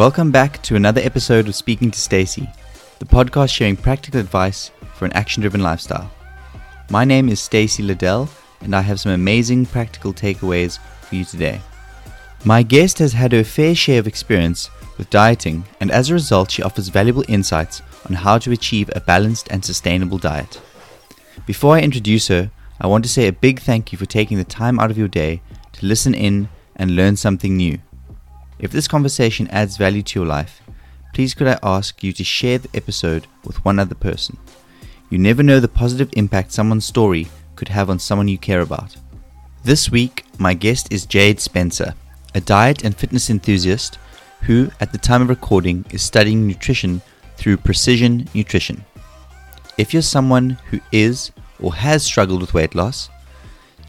Welcome back to another episode of Speaking to Stacy, the podcast sharing practical advice for an action-driven lifestyle. My name is Stacy Liddell, and I have some amazing practical takeaways for you today. My guest has had her fair share of experience with dieting, and as a result, she offers valuable insights on how to achieve a balanced and sustainable diet. Before I introduce her, I want to say a big thank you for taking the time out of your day to listen in and learn something new. If this conversation adds value to your life, please could I ask you to share the episode with one other person. You never know the positive impact someone's story could have on someone you care about. This week, my guest is Jade Spencer, a diet and fitness enthusiast who, at the time of recording, is studying nutrition through Precision Nutrition. If you're someone who is or has struggled with weight loss,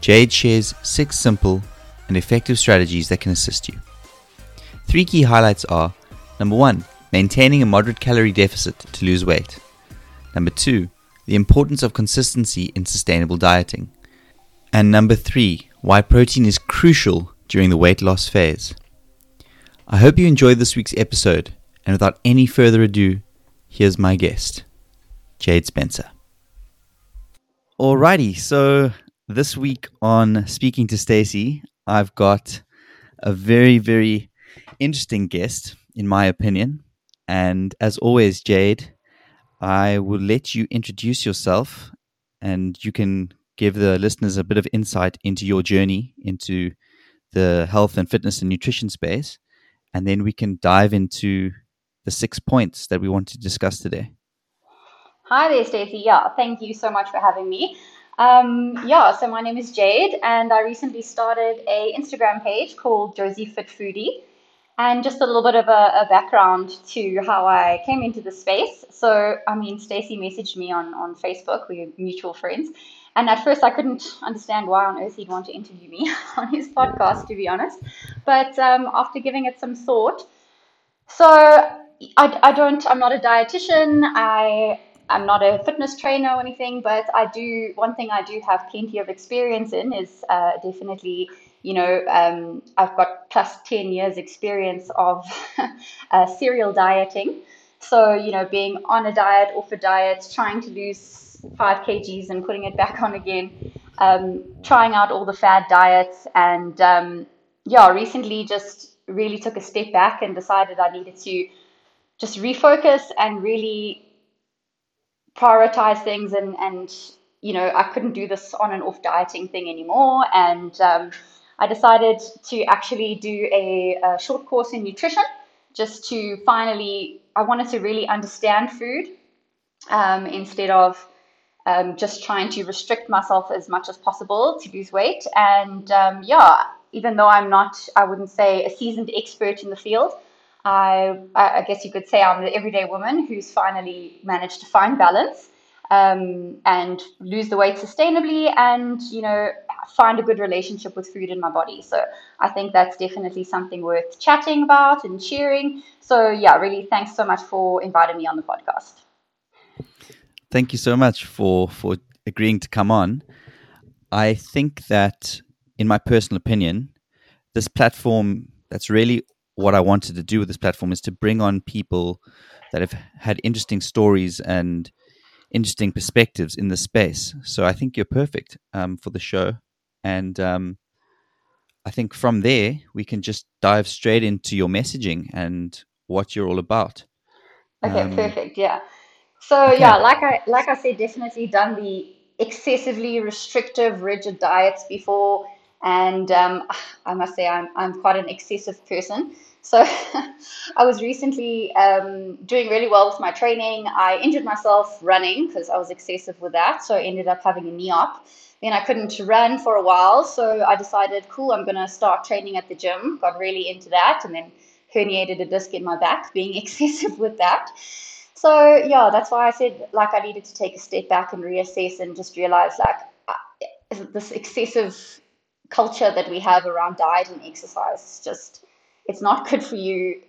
Jade shares six simple and effective strategies that can assist you. Three key highlights are number one, maintaining a moderate calorie deficit to lose weight. Number two, the importance of consistency in sustainable dieting. And number three, why protein is crucial during the weight loss phase. I hope you enjoyed this week's episode, and without any further ado, here's my guest, Jade Spencer. Alrighty, so this week on Speaking to Stacy, I've got a very, very interesting guest, in my opinion. And as always, Jade, I will let you introduce yourself and you can give the listeners a bit of insight into your journey into the health and fitness and nutrition space. And then we can dive into the six points that we want to discuss today. Hi there, Stacy. Yeah, thank you so much for having me. Um, yeah, so my name is Jade, and I recently started a Instagram page called Jozi Fit Foodie. And just a little bit of a, a, background to how I came into the space. So, I mean, Stacy messaged me on, on Facebook, we're mutual friends. And at first, I couldn't understand why on earth he'd want to interview me on his podcast, to be honest. But um, after giving it some thought, so I, I don't, I'm not a dietitian. I I'm not a fitness trainer or anything, but I do. One thing I do have plenty of experience in is uh, definitely, you know, um, I've got plus ten years experience of uh, serial dieting. So you know, being on a diet, off a diet, trying to lose five kgs and putting it back on again, um, trying out all the fad diets, and um, yeah, recently just really took a step back and decided I needed to just refocus and really prioritize things and and you know I couldn't do this on and off dieting thing anymore and um, I decided to actually do a, a, short course in nutrition just to finally I wanted to really understand food um, instead of um, just trying to restrict myself as much as possible to lose weight. And um, yeah even though I'm not I wouldn't say a seasoned expert in the field I, I guess you could say I'm the everyday woman who's finally managed to find balance um, and lose the weight sustainably and, you know, find a good relationship with food in my body. So I think that's definitely something worth chatting about and sharing. So, yeah, really thanks so much for inviting me on the podcast. Thank you so much for, for agreeing to come on. I think that, in my personal opinion, this platform that's really what I wanted to do with this platform is to bring on people that have had interesting stories and interesting perspectives in the space. So I think you're perfect um, for the show, and um, I think from there we can just dive straight into your messaging and what you're all about. Okay, um, perfect. Yeah. So okay. yeah, like I like I said, definitely done the excessively restrictive, rigid diets before and um, I must say I'm, I'm quite an excessive person. So I was recently um, doing really well with my training. I injured myself running because I was excessive with that, so I ended up having a knee op. Then I couldn't run for a while, so I decided, cool, I'm going to start training at the gym. Got really into that, and then herniated a disc in my back, being excessive with that. So yeah, that's why I said like I needed to take a step back and reassess and just realize like this excessive culture that we have around diet and exercise. is just it's not good for you.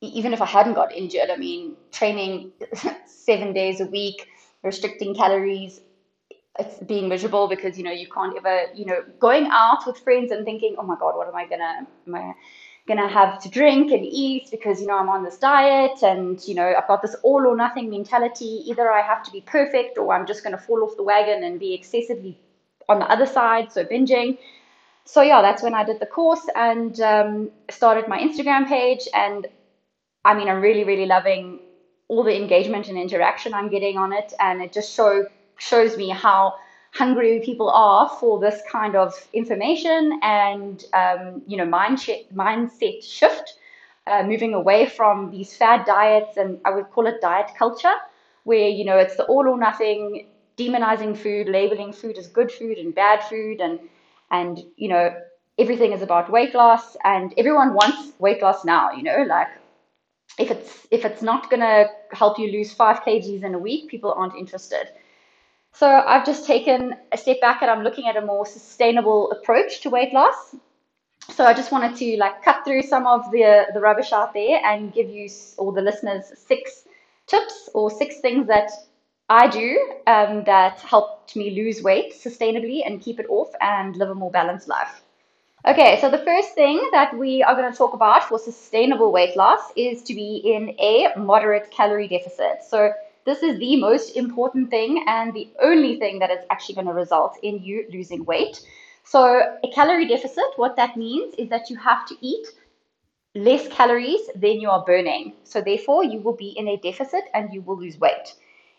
Even if I hadn't got injured, I mean, training seven days a week, restricting calories, it's being miserable because you know you can't ever, you know, going out with friends and thinking, oh my god, what am I gonna, am I gonna have to drink and eat because you know I'm on this diet and you know I've got this all or nothing mentality. Either I have to be perfect or I'm just gonna fall off the wagon and be excessively on the other side, so binging. So yeah, that's when I did the course and um, started my Instagram page. And I mean, I'm really, really loving all the engagement and interaction I'm getting on it, and it just show shows me how hungry people are for this kind of information and um, you know mind sh- mindset shift, uh, moving away from these fad diets and I would call it diet culture, where you know it's the all or nothing, demonizing food, labeling food as good food and bad food, and and you know everything is about weight loss, and everyone wants weight loss now. You know, like if it's if it's not gonna help you lose five kgs in a week, people aren't interested. So I've just taken a step back and I'm looking at a more sustainable approach to weight loss. So I just wanted to like cut through some of the the rubbish out there and give you all the listeners six tips or six things that I do um, that helped me lose weight sustainably and keep it off and live a more balanced life. Okay, so the first thing that we are going to talk about for sustainable weight loss is to be in a moderate calorie deficit. So this is the most important thing and the only thing that is actually going to result in you losing weight. So, a calorie deficit, what that means is that you have to eat less calories than you are burning. So, therefore, you will be in a deficit and you will lose weight.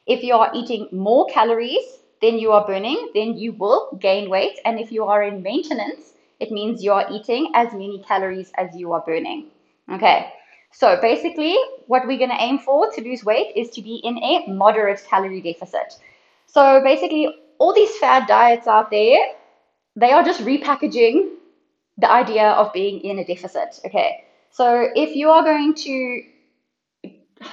If you are eating more calories than you are burning, then you will gain weight. And if you are in maintenance, it means you are eating as many calories as you are burning. Okay. So basically, what we're going to aim for to lose weight is to be in a moderate calorie deficit. So basically, all these fad diets out there, they are just repackaging the idea of being in a deficit. Okay. So if you are going to,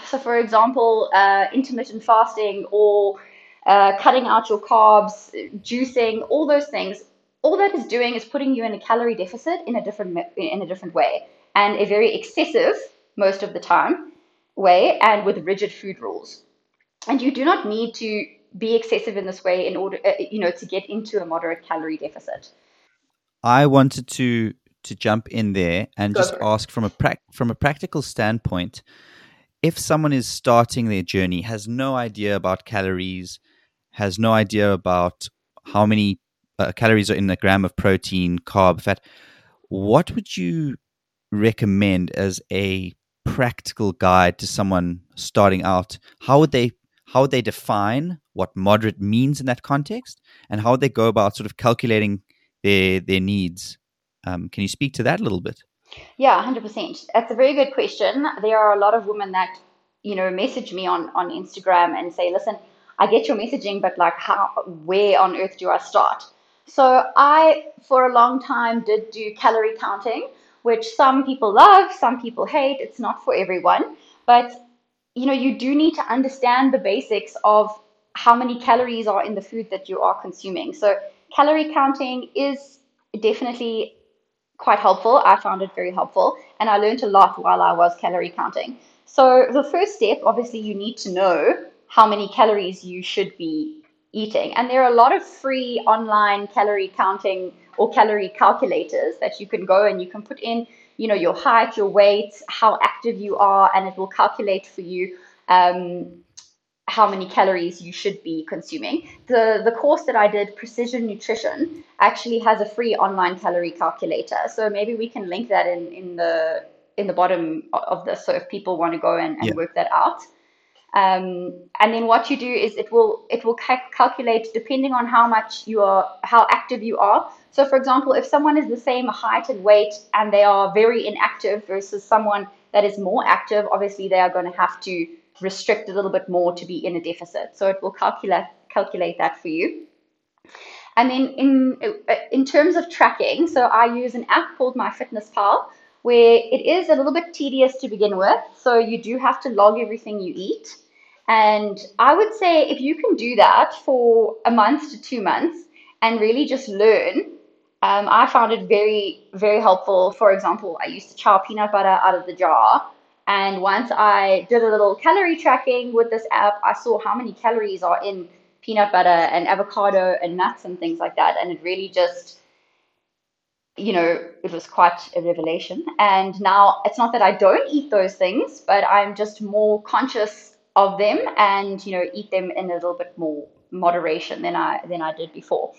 so for example, uh, intermittent fasting or uh, cutting out your carbs, juicing, all those things, all that is doing is putting you in a calorie deficit in a different in a different way and a very excessive most of the time way and with rigid food rules. And you do not need to be excessive in this way in order, uh, you know, to get into a moderate calorie deficit. I wanted to to jump in there and Go just ask from a pra- from a practical standpoint, if someone is starting their journey, has no idea about calories, has no idea about how many uh, calories are in a gram of protein, carb, fat, what would you recommend as a practical guide to someone starting out? How would they how would they define what moderate means in that context, and how would they go about sort of calculating their their needs? Um, can you speak to that a little bit? Yeah, hundred percent. That's a very good question. There are a lot of women that you know message me on on Instagram and say, "Listen, I get your messaging, but like, how? Where on earth do I start?" So I, for a long time, did do calorie counting which some people love, some people hate. It's not for everyone. But you know, you do need to understand the basics of how many calories are in the food that you are consuming. So calorie counting is definitely quite helpful. I found it very helpful and I learned a lot while I was calorie counting. So the first step, obviously, you need to know how many calories you should be eating. And there are a lot of free online calorie counting or calorie calculators that you can go and you can put in, you know, your height, your weight, how active you are, and it will calculate for you um, how many calories you should be consuming. The the course that I did, Precision Nutrition, actually has a free online calorie calculator. So maybe we can link that in in the in the bottom of this. So if people want to go and, and yeah. work that out. Um, and then what you do is it will it will ca- calculate depending on how much you are how active you are. So for example, if someone is the same height and weight and they are very inactive versus someone that is more active, obviously they are going to have to restrict a little bit more to be in a deficit. So it will calculate calculate that for you. And then in in terms of tracking, so I use an app called MyFitnessPal where it is a little bit tedious to begin with. So you do have to log everything you eat. And I would say if you can do that for a month to two months and really just learn, um, I found it very, very helpful. For example, I used to chow peanut butter out of the jar. And once I did a little calorie tracking with this app, I saw how many calories are in peanut butter and avocado and nuts and things like that. And it really just you know, it was quite a revelation. And now it's not that I don't eat those things, but I'm just more conscious of them and, you know, eat them in a little bit more moderation than I than I did before.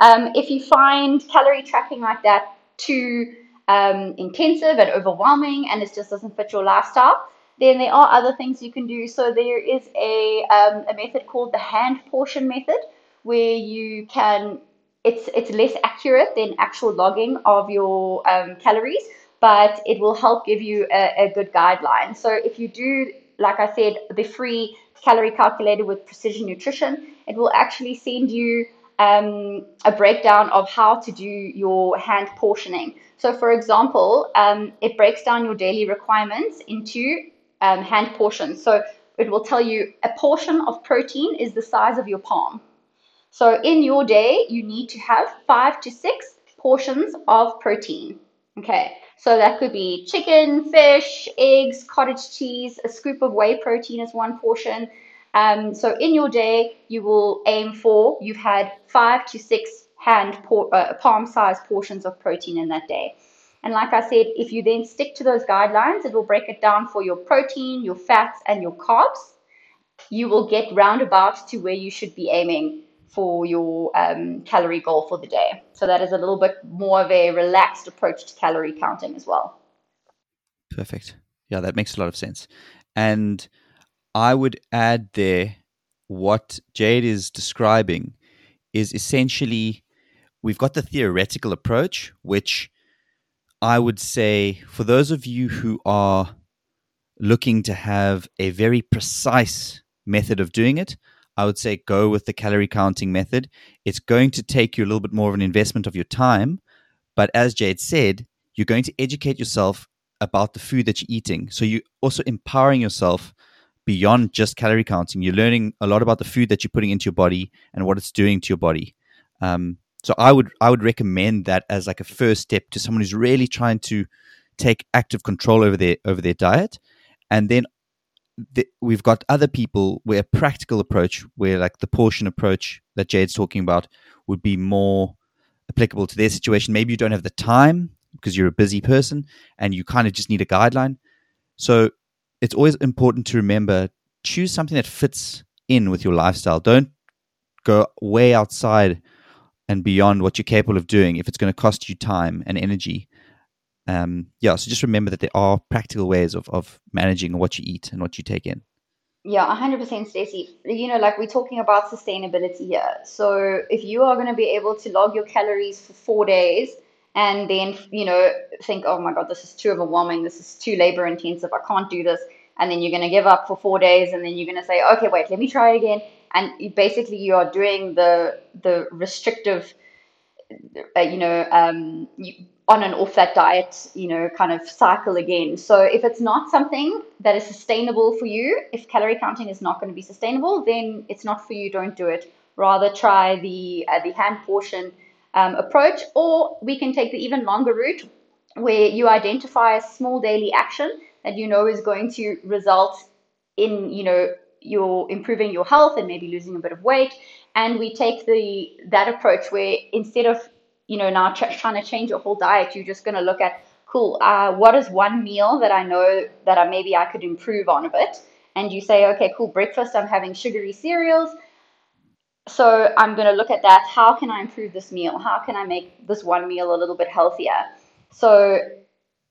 Um, if you find calorie tracking like that too um, intensive and overwhelming and it just doesn't fit your lifestyle, then there are other things you can do. So there is a, um, a method called the hand portion method where you can it's it's less accurate than actual logging of your um, calories, but it will help give you a, a good guideline. So if you do, like I said, the free calorie calculator with precision nutrition, it will actually send you um, a breakdown of how to do your hand portioning. So, for example, um, it breaks down your daily requirements into um, hand portions. So, it will tell you a portion of protein is the size of your palm. So, in your day, you need to have five to six portions of protein. Okay, so that could be chicken, fish, eggs, cottage cheese, a scoop of whey protein is one portion. Um, so in your day, you will aim for you've had five to six hand por- uh, palm sized portions of protein in that day. And like I said, if you then stick to those guidelines, it will break it down for your protein, your fats, and your carbs. You will get roundabout to where you should be aiming for your um, calorie goal for the day. So that is a little bit more of a relaxed approach to calorie counting as well. Perfect. Yeah, that makes a lot of sense. And I would add there what Jade is describing is essentially we've got the theoretical approach, which I would say for those of you who are looking to have a very precise method of doing it, I would say go with the calorie counting method. It's going to take you a little bit more of an investment of your time. But as Jade said, you're going to educate yourself about the food that you're eating. So you're also empowering yourself beyond just calorie counting. You're learning a lot about the food that you're putting into your body and what it's doing to your body. Um, so I would I would recommend that as like a first step to someone who's really trying to take active control over their over their diet, and then the, we've got other people where a practical approach, where like the portion approach that Jade's talking about, would be more applicable to their situation. Maybe you don't have the time because you're a busy person and you kind of just need a guideline. So it's always important to remember choose something that fits in with your lifestyle. Don't go way outside and beyond what you're capable of doing if it's going to cost you time and energy um, yeah, so just remember that there are practical ways of, of managing what you eat and what you take in. Yeah, 100% Stacy. You know, like we're talking about sustainability here. So if you are going to be able to log your calories for four days and then, you know, think, oh my God, this is too overwhelming. This is too labor intensive. I can't do this. And then you're going to give up for four days and then you're going to say, okay, wait, let me try again. And basically you are doing the, the restrictive, uh, you know, um, you, on and off that diet, you know, kind of cycle again. So if it's not something that is sustainable for you, if calorie counting is not going to be sustainable, then it's not for you. Don't do it. Rather try the uh, the hand portion um, approach, or we can take the even longer route where you identify a small daily action that you know is going to result in you know you're improving your health and maybe losing a bit of weight and we take the that approach where instead of you know, now trying to change your whole diet, you're just going to look at, cool, uh, what is one meal that I know that I, maybe I could improve on a bit? And you say, okay, cool, breakfast, I'm having sugary cereals. So I'm going to look at that. How can I improve this meal? How can I make this one meal a little bit healthier? So,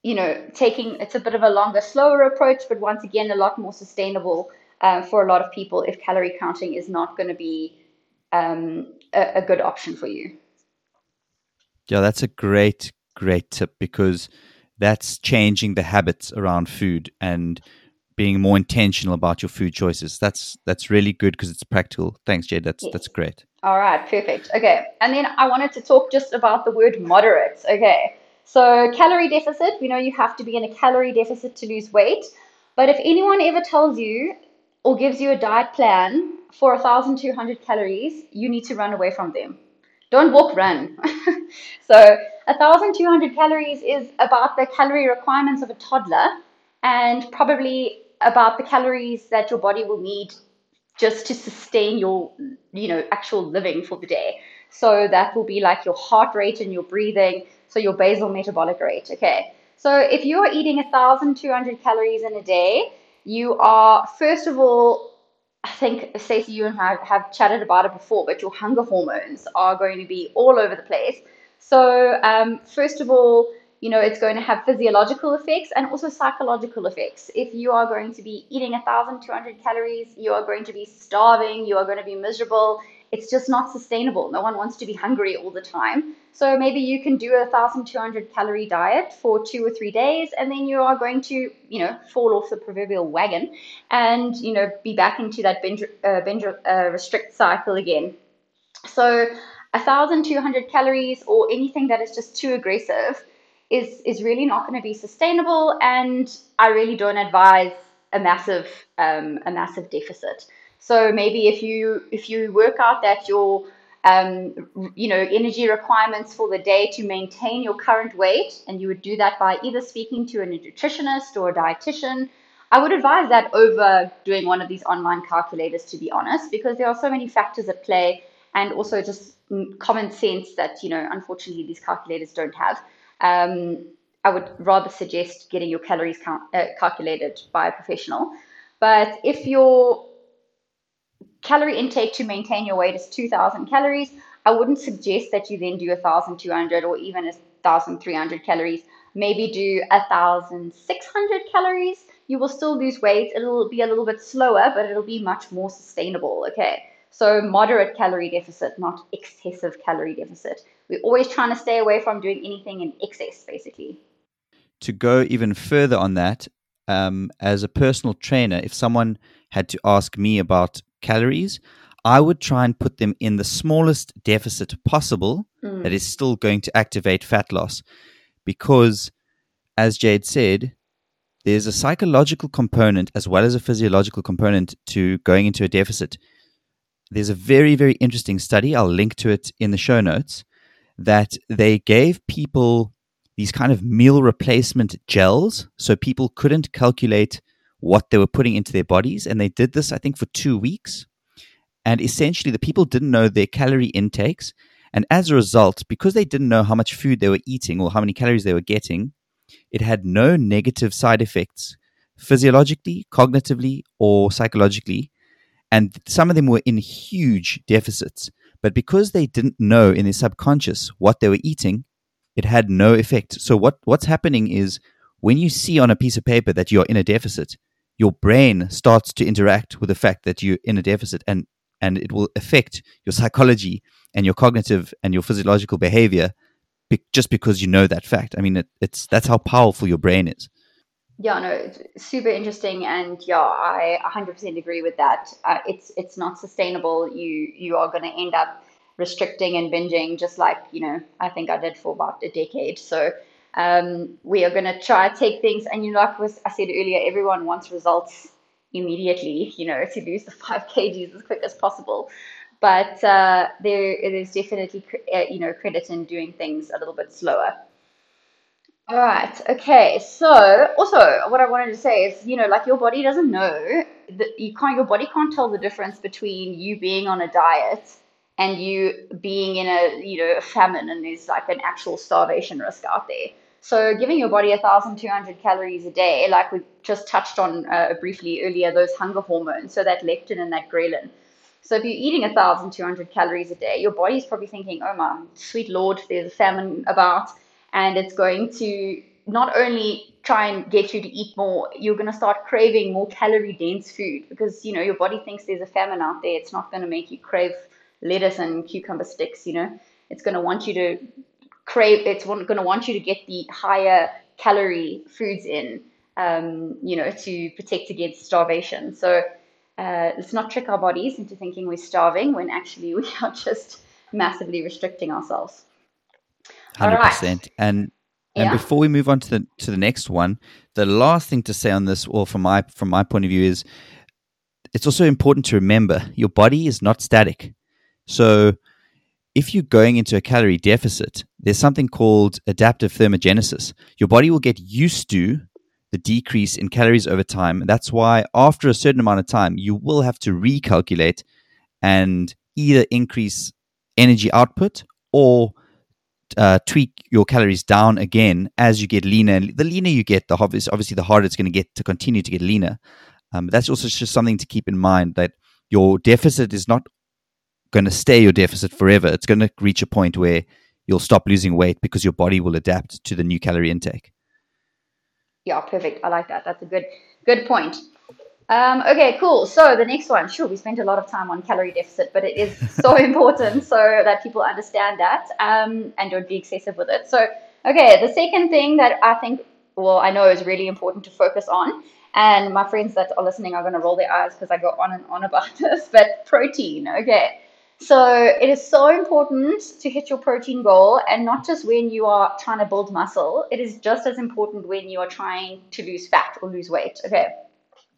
you know, taking it's a bit of a longer, slower approach, but once again, a lot more sustainable um, for a lot of people if calorie counting is not going to be um, a, a good option for you. Yeah, that's a great, great tip because that's changing the habits around food and being more intentional about your food choices. That's that's really good because it's practical. Thanks, Jade. That's yes. that's great. All right, perfect. Okay, and then I wanted to talk just about the word moderate. Okay, so calorie deficit. We know you have to be in a calorie deficit to lose weight. But if anyone ever tells you or gives you a diet plan for 1,200 calories, you need to run away from them don't walk, run. so 1,200 calories is about the calorie requirements of a toddler and probably about the calories that your body will need just to sustain your, you know, actual living for the day. So that will be like your heart rate and your breathing, so your basal metabolic rate. Okay, so if you are eating 1,200 calories in a day, you are first of all I think Stacy, you and I have chatted about it before, but your hunger hormones are going to be all over the place. So, um, first of all, you know, it's going to have physiological effects and also psychological effects. If you are going to be eating 1,200 calories, you are going to be starving, you are going to be miserable. It's just not sustainable. No one wants to be hungry all the time. So maybe you can do a 1,200 calorie diet for two or three days, and then you are going to, you know, fall off the proverbial wagon and, you know, be back into that binge, uh, binge uh, restrict cycle again. So 1,200 calories or anything that is just too aggressive is is really not going to be sustainable, and I really don't advise a massive um, a massive deficit. So maybe if you if you work out that your um, you know energy requirements for the day to maintain your current weight, and you would do that by either speaking to a nutritionist or a dietitian. I would advise that over doing one of these online calculators, to be honest, because there are so many factors at play, and also just common sense that you know unfortunately these calculators don't have um, I would rather suggest getting your calories count, uh, calculated by a professional. But if your calorie intake to maintain your weight is 2,000 calories, I wouldn't suggest that you then do 1,200 or even 1,300 calories. Maybe do 1,600 calories. You will still lose weight. It'll be a little bit slower, but it'll be much more sustainable. Okay. So moderate calorie deficit, not excessive calorie deficit. We're always trying to stay away from doing anything in excess, basically. To go even further on that, um, as a personal trainer, if someone had to ask me about calories, I would try and put them in the smallest deficit possible mm. that is still going to activate fat loss. Because, as Jade said, there's a psychological component as well as a physiological component to going into a deficit. There's a very, very interesting study. I'll link to it in the show notes that they gave people these kind of meal replacement gels so people couldn't calculate what they were putting into their bodies. And they did this, I think, for two weeks. And essentially, the people didn't know their calorie intakes. And as a result, because they didn't know how much food they were eating or how many calories they were getting, it had no negative side effects physiologically, cognitively, or psychologically. And some of them were in huge deficits. But because they didn't know in their subconscious what they were eating, it had no effect. So what, what's happening is when you see on a piece of paper that you're in a deficit, your brain starts to interact with the fact that you're in a deficit and and it will affect your psychology and your cognitive and your physiological behavior be- just because you know that fact. I mean, it, it's that's how powerful your brain is. Yeah, no, super interesting, and yeah, I 100% agree with that. Uh, it's it's not sustainable. You you are going to end up restricting and binging, just like you know I think I did for about a decade. So um, we are going to try to take things, and you know, like was I said earlier, everyone wants results immediately. You know, to lose the five kgs as quick as possible. But uh, there, definitely uh, you know credit in doing things a little bit slower. All right. Okay. So, also, what I wanted to say is, you know, like your body doesn't know that you can't. Your body can't tell the difference between you being on a diet and you being in a, you know, a famine, and there's like an actual starvation risk out there. So, giving your body 1,200 calories a day, like we just touched on uh, briefly earlier, those hunger hormones, so that leptin and that ghrelin. So, if you're eating 1,200 calories a day, your body's probably thinking, oh my sweet lord, there's a famine about and it's going to not only try and get you to eat more, you're going to start craving more calorie dense food because you know your body thinks there's a famine out there. It's not going to make you crave lettuce and cucumber sticks. You know, it's going to want you to crave. It's going to want you to get the higher calorie foods in. Um, you know, to protect against starvation. So uh, let's not trick our bodies into thinking we're starving when actually we are just massively restricting ourselves. Hundred percent. And and yeah. before we move on to the to the next one, the last thing to say on this, or from my from my point of view, is it's also important to remember your body is not static. So if you're going into a calorie deficit, there's something called adaptive thermogenesis. Your body will get used to the decrease in calories over time. That's why after a certain amount of time, you will have to recalculate and either increase energy output or uh, tweak your calories down again as you get leaner. The leaner you get, the obviously the harder it's going to get to continue to get leaner. Um, that's also just something to keep in mind that your deficit is not going to stay your deficit forever. It's going to reach a point where you'll stop losing weight because your body will adapt to the new calorie intake. Yeah, perfect. I like that. That's a good good point. Um, okay, cool. So the next one, sure, we spent a lot of time on calorie deficit, but it is so important so that people understand that um, and don't be excessive with it. So, okay, the second thing that I think, well, I know is really important to focus on, and my friends that are listening are going to roll their eyes because I go on and on about this, but protein. Okay. So it is so important to hit your protein goal and not just when you are trying to build muscle. It is just as important when you are trying to lose fat or lose weight. Okay.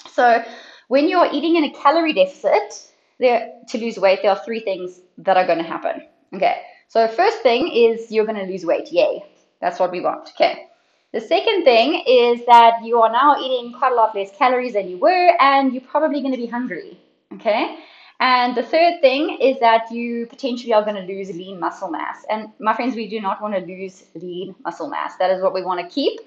So when you're eating in a calorie deficit, there to lose weight, there are three things that are going to happen. Okay. So first thing is you're going to lose weight. Yay. That's what we want. Okay. The second thing is that you are now eating quite a lot less calories than you were, and you're probably going to be hungry. Okay. And the third thing is that you potentially are going to lose lean muscle mass. And my friends, we do not want to lose lean muscle mass. That is what we want to keep.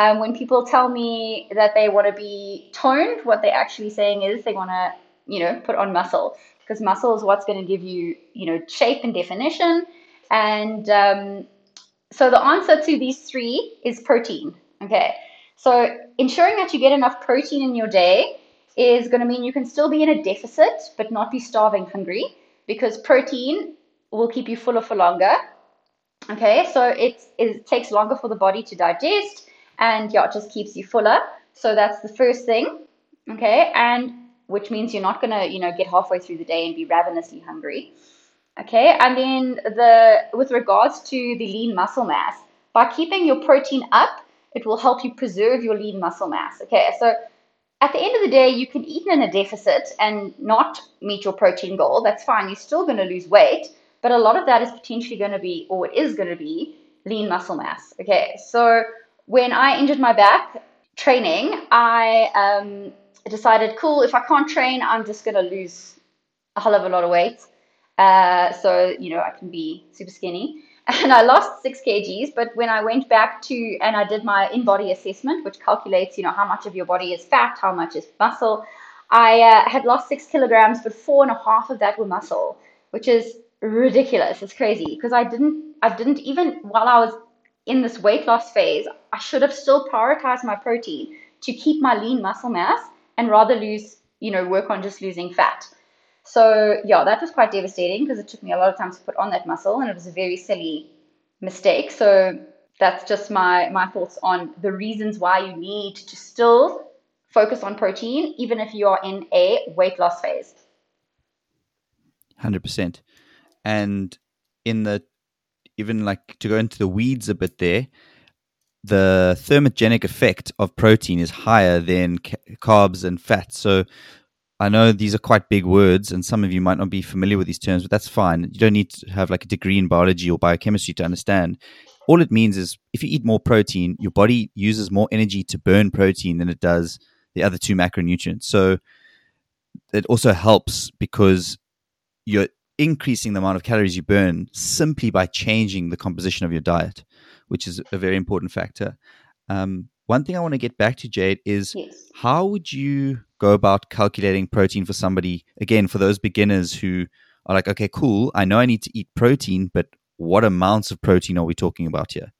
Um, when people tell me that they want to be toned, what they're actually saying is they want to, you know, put on muscle because muscle is what's going to give you, you know, shape and definition. And um, so the answer to these three is protein. Okay. So ensuring that you get enough protein in your day is going to mean you can still be in a deficit, but not be starving hungry because protein will keep you fuller for longer. Okay. So it, it takes longer for the body to digest and yeah, it just keeps you fuller. So that's the first thing, okay, and which means you're not gonna, you know, get halfway through the day and be ravenously hungry, okay. And then the with regards to the lean muscle mass, by keeping your protein up, it will help you preserve your lean muscle mass, okay. So at the end of the day, you can eat in a deficit and not meet your protein goal. That's fine. You're still going to lose weight, but a lot of that is potentially going to be, or it is going to be, lean muscle mass. Okay, so when I injured my back training, I um, decided, cool, if I can't train, I'm just going to lose a hell of a lot of weight. Uh, so, you know, I can be super skinny. And I lost six kgs. But when I went back to and I did my InBody assessment, which calculates, you know, how much of your body is fat, how much is muscle, I uh, had lost six kilograms, but four and a half of that were muscle, which is ridiculous. It's crazy because I didn't, I didn't even while I was in this weight loss phase, I should have still prioritized my protein to keep my lean muscle mass and rather lose, you know, work on just losing fat. So, yeah, that was quite devastating because it took me a lot of time to put on that muscle and it was a very silly mistake. So, that's just my, my thoughts on the reasons why you need to still focus on protein, even if you are in a weight loss phase. 100%. And in the even like to go into the weeds a bit there, the thermogenic effect of protein is higher than ca- carbs and fats. So I know these are quite big words, and some of you might not be familiar with these terms, but that's fine. You don't need to have like a degree in biology or biochemistry to understand. All it means is if you eat more protein, your body uses more energy to burn protein than it does the other two macronutrients. So it also helps because you're increasing the amount of calories you burn simply by changing the composition of your diet, which is a very important factor. Um, one thing I want to get back to, Jade, is yes. how would you go about calculating protein for somebody, again, for those beginners who are like, okay, cool, I know I need to eat protein, but what amounts of protein are we talking about here?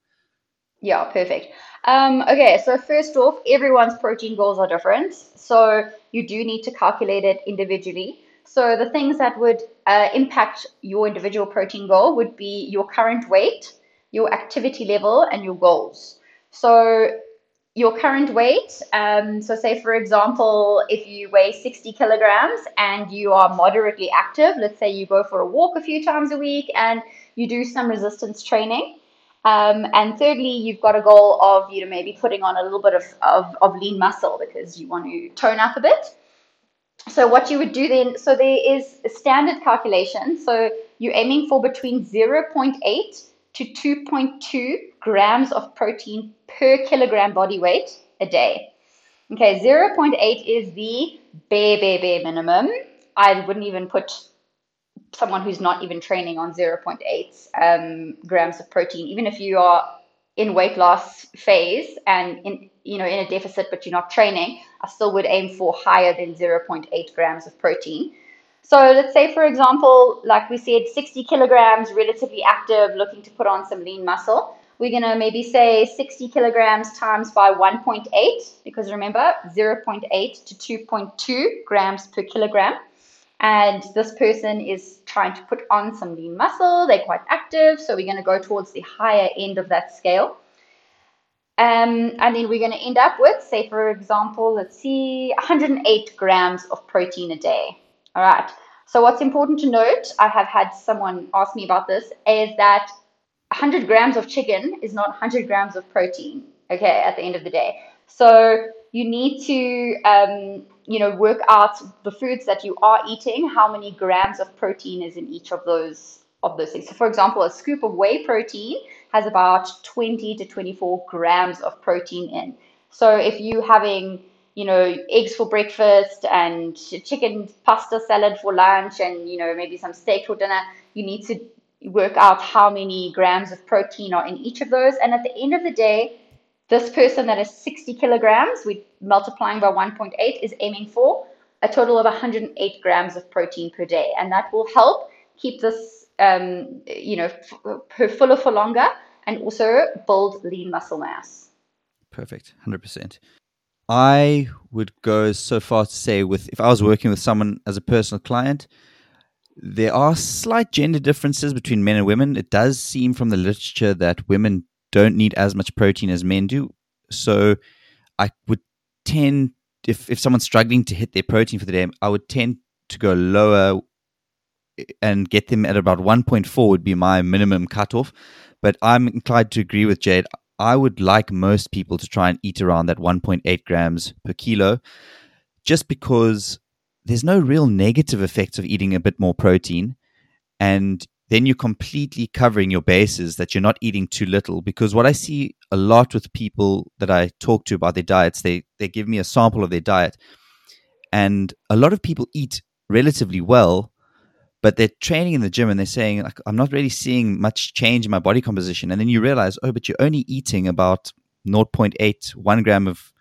Yeah, perfect. Um, okay, so first off, everyone's protein goals are different. So you do need to calculate it individually. So the things that would uh, impact your individual protein goal would be your current weight, your activity level, and your goals. So your current weight, um, so say for example, if you weigh 60 kilograms and you are moderately active, let's say you go for a walk a few times a week and you do some resistance training. Um, and thirdly, you've got a goal of you know maybe putting on a little bit of, of, of lean muscle because you want to tone up a bit so what you would do then, so there is a standard calculation. So you're aiming for between 0.8 to 2.2 grams of protein per kilogram body weight a day. Okay, 0.8 is the bare, bare, bare minimum. I wouldn't even put someone who's not even training on 0.8 um, grams of protein, even if you are in weight loss phase and in you know in a deficit but you're not training, I still would aim for higher than 0.8 grams of protein. So let's say for example, like we said, 60 kilograms, relatively active, looking to put on some lean muscle. We're gonna maybe say 60 kilograms times by 1.8 because remember 0.8 to 2.2 grams per kilogram and this person is trying to put on some lean muscle. They're quite active, so we're going to go towards the higher end of that scale. Um, and then we're going to end up with, say, for example, let's see, 108 grams of protein a day. All right. So, what's important to note, I have had someone ask me about this, is that 100 grams of chicken is not 100 grams of protein, okay, at the end of the day. So, you need to um, you know work out the foods that you are eating how many grams of protein is in each of those of those things. So for example a scoop of whey protein has about 20 to 24 grams of protein in. So if you having you know eggs for breakfast and chicken pasta salad for lunch and you know maybe some steak for dinner you need to work out how many grams of protein are in each of those. And at the end of the day this person that is 60 kilograms, we multiplying by 1.8 is aiming for a total of 108 grams of protein per day, and that will help keep this, um, you know, f- fuller for longer, and also build lean muscle mass. Perfect, hundred percent. I would go so far to say, with if I was working with someone as a personal client, there are slight gender differences between men and women. It does seem from the literature that women don't need as much protein as men do. So I would tend, if, if someone's struggling to hit their protein for the day, I would tend to go lower eh, and get them at about 1.4 would be my minimum cutoff. But I'm inclined to agree with Jade. I would like most people to try and eat around that 1.8 grams per kilo just because there's no real negative effects of eating a bit more protein. And then you're completely covering your bases that you're not eating too little. Because what I see a lot with people that I talk to about their diets, they, they give me a sample of their diet. And a lot of people eat relatively well, but they're training in the gym and they're saying, like, I'm not really seeing much change in my body composition. And then you realize, oh, but you're only eating about 0.8, one gram of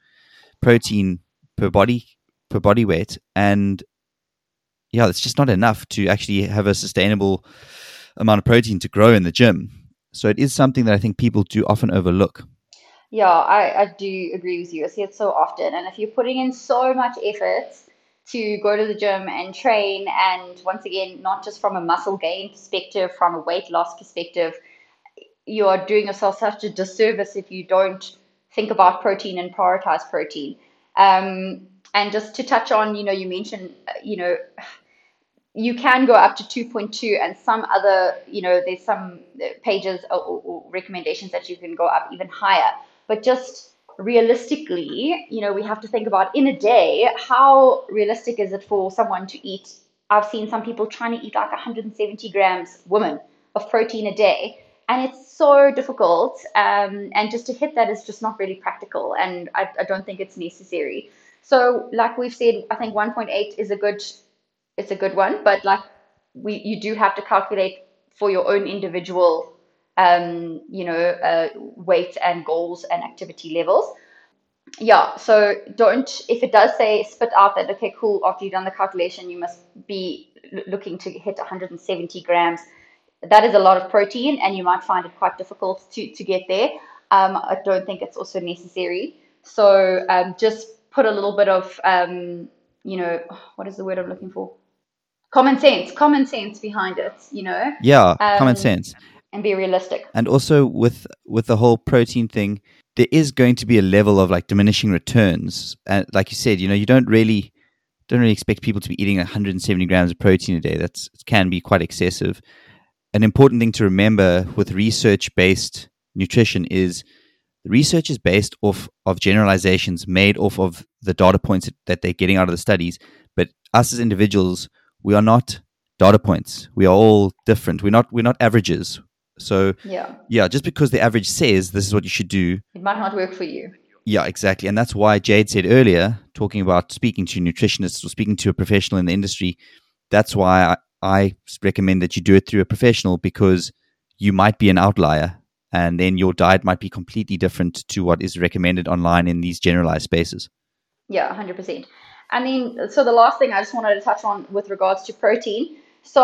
protein per body per body weight. And yeah, it's just not enough to actually have a sustainable amount of protein to grow in the gym. So it is something that I think people do often overlook. Yeah, I, I do agree with you. I see it so often. And if you're putting in so much effort to go to the gym and train, and once again, not just from a muscle gain perspective, from a weight loss perspective, you are doing yourself such a disservice if you don't think about protein and prioritize protein. Um, and just to touch on, you know, you mentioned, you know, you can go up to 2.2 and some other you know there's some pages or, or, recommendations that you can go up even higher. But just realistically you know we have to think about in a day how realistic is it for someone to eat? I've seen some people trying to eat like 170 grams women of protein a day. And it's so difficult um, and just to hit that is just not really practical and I, I don't think it's necessary. So like we've said i think 1.8 is a good it's a good one. But like we, you do have to calculate for your own individual, um, you know, uh, weight and goals and activity levels. Yeah, so don't, if it does say spit out that, okay, cool, after you've done the calculation, you must be looking to hit 170 grams. That is a lot of protein, and you might find it quite difficult to, to get there. Um, I don't think it's also necessary. So um, just put a little bit of, um, you know, what is the word I'm looking for? Common sense, common sense behind it, you know? Yeah, um, common sense. And be realistic. And also with with the whole protein thing, there is going to be a level of like diminishing returns. And like you said, you know, you don't really don't really expect people to be eating 170 grams of protein a day. That can be quite excessive. An important thing to remember with research based nutrition is the research is based off of generalizations made off of the data points that they're getting out of the studies. But us as individuals, we are not data points. We are all different. We're not we're not averages. So yeah, yeah. Just because the average says this is what you should do, it might not work for you. Yeah, exactly, and that's why Jade said earlier, talking about speaking to nutritionists or speaking to a professional in the industry. That's why I, I recommend that you do it through a professional because you might be an outlier and then your diet might be completely different to what is recommended online in these generalized spaces. Yeah, 100%. I mean, so the last thing I just wanted to touch on with regards to protein. So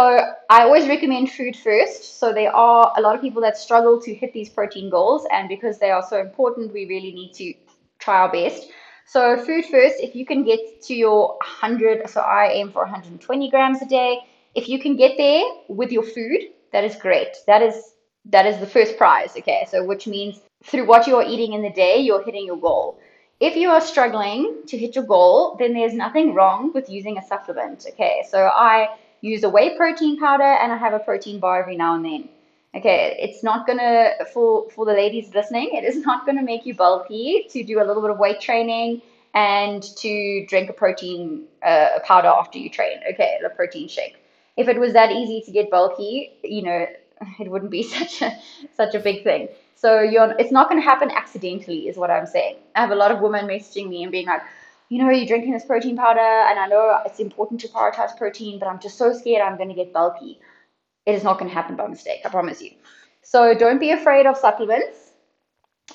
I always recommend food first. So there are a lot of people that struggle to hit these protein goals, and because they are so important, we really need to try our best. So food first, if you can get to your 100, so I aim for 120 grams a day. If you can get there with your food, that is great. That is that is the first prize. Okay, so which means through what you are eating in the day, you're hitting your goal. If you are struggling to hit your goal, then there's nothing wrong with using a supplement. Okay, so I use a whey protein powder and I have a protein bar every now and then. Okay, it's not gonna for for the ladies listening, it is not gonna make you bulky to do a little bit of weight training and to drink a protein uh, powder after you train. Okay, a protein shake. If it was that easy to get bulky, you know, it wouldn't be such a such a big thing. So you're it's not going to happen accidentally, is what I'm saying. I have a lot of women messaging me and being like, you know, you're drinking this protein powder, and I know it's important to prioritize protein, but I'm just so scared I'm going to get bulky it is not going to happen by mistake. I promise you. So don't be afraid of supplements.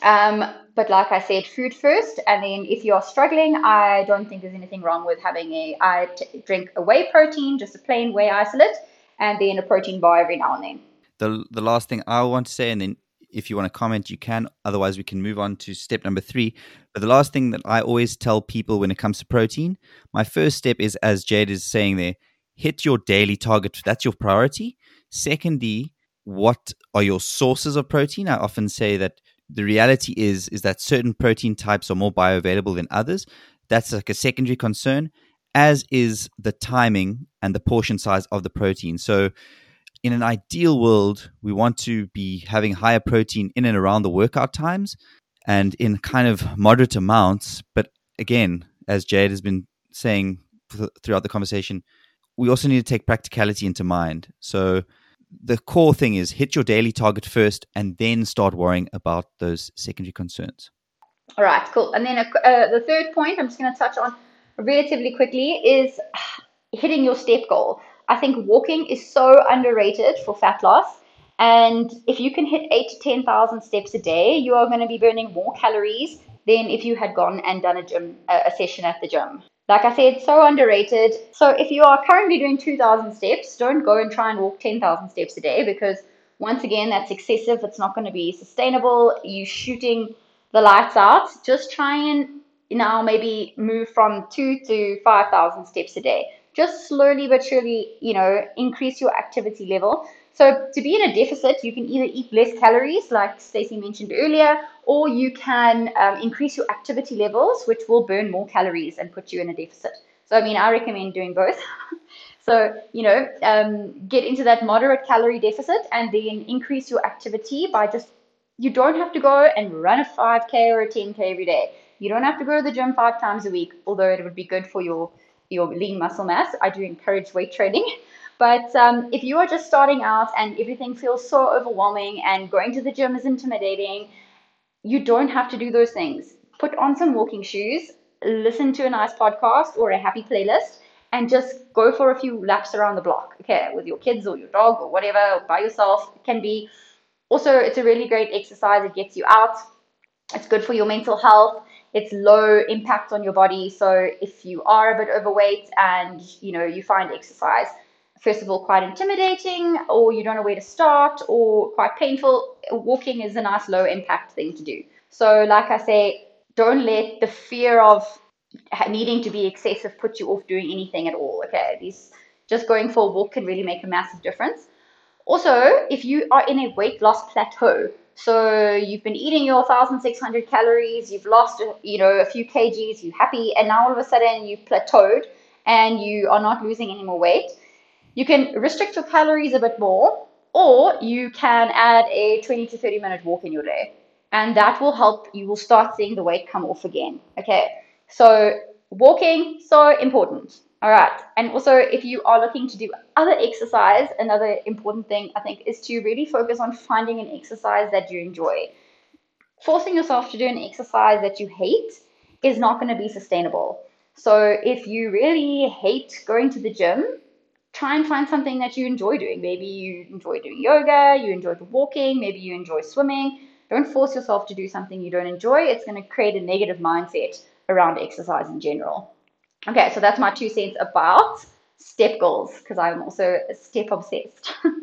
Um, but like I said, food first, and then if you're struggling, I don't think there's anything wrong with having a. I t- drink a whey protein, just a plain whey isolate, and then a protein bar every now and then. The the last thing I want to say, and then if you want to comment, you can. Otherwise, we can move on to step number three. But the last thing that I always tell people when it comes to protein, my first step is, as Jade is saying there, hit your daily target. That's your priority. Secondly, what are your sources of protein? I often say that the reality is is that certain protein types are more bioavailable than others. That's like a secondary concern, as is the timing and the portion size of the protein. So in an ideal world, we want to be having higher protein in and around the workout times and in kind of moderate amounts. But again, as Jade has been saying throughout the conversation, we also need to take practicality into mind. So the core thing is hit your daily target first and then start worrying about those secondary concerns. All right, cool. And then uh, the third point I'm just going to touch on relatively quickly is hitting your step goal. I think walking is so underrated for fat loss. And if you can hit eight to 10,000 steps a day, you are going to be burning more calories than if you had gone and done a gym, a session at the gym. Like I said, so underrated. So if you are currently doing 2,000 steps, don't go and try and walk 10,000 steps a day because once again, that's excessive. It's not going to be sustainable. You shooting the lights out. Just try and you now maybe move from two to 5,000 steps a day. Just slowly but surely, you know, increase your activity level. So to be in a deficit, you can either eat less calories, like Stacy mentioned earlier, or you can um, increase your activity levels, which will burn more calories and put you in a deficit. So I mean, I recommend doing both. so you know, um, get into that moderate calorie deficit, and then increase your activity by just you don't have to go and run a 5k or a 10k every day. You don't have to go to the gym five times a week, although it would be good for your your lean muscle mass. I do encourage weight training. But um, if you are just starting out and everything feels so overwhelming and going to the gym is intimidating, you don't have to do those things. Put on some walking shoes, listen to a nice podcast or a happy playlist, and just go for a few laps around the block. Okay, with your kids or your dog or whatever, or by yourself. It can be. Also, it's a really great exercise. It gets you out. It's good for your mental health. It's low impact on your body. So if you are a bit overweight and you know you find exercise first of all quite intimidating or you don't know where to start or quite painful, walking is a nice low impact thing to do. So, like I say, don't let the fear of needing to be excessive put you off doing anything at all. Okay, these just going for a walk can really make a massive difference. Also, if you are in a weight loss plateau, so you've been eating your 1,600 calories, you've lost, you know, a few kgs, you're happy, and now all of a sudden you've plateaued and you are not losing any more weight you can restrict your calories a bit more, or you can add a 20 to 30 minute walk in your day. And that will help. You will start seeing the weight come off again. Okay. So walking, so important. All right. And also, if you are looking to do other exercise, another important thing I think is to really focus on finding an exercise that you enjoy. Forcing yourself to do an exercise that you hate is not going to be sustainable. So if you really hate going to the gym, try and find something that you enjoy doing. Maybe you enjoy doing yoga, you enjoy walking, maybe you enjoy swimming. Don't force yourself to do something you don't enjoy. It's going to create a negative mindset around exercise in general. Okay, so that's my two cents about step goals because I'm also step obsessed.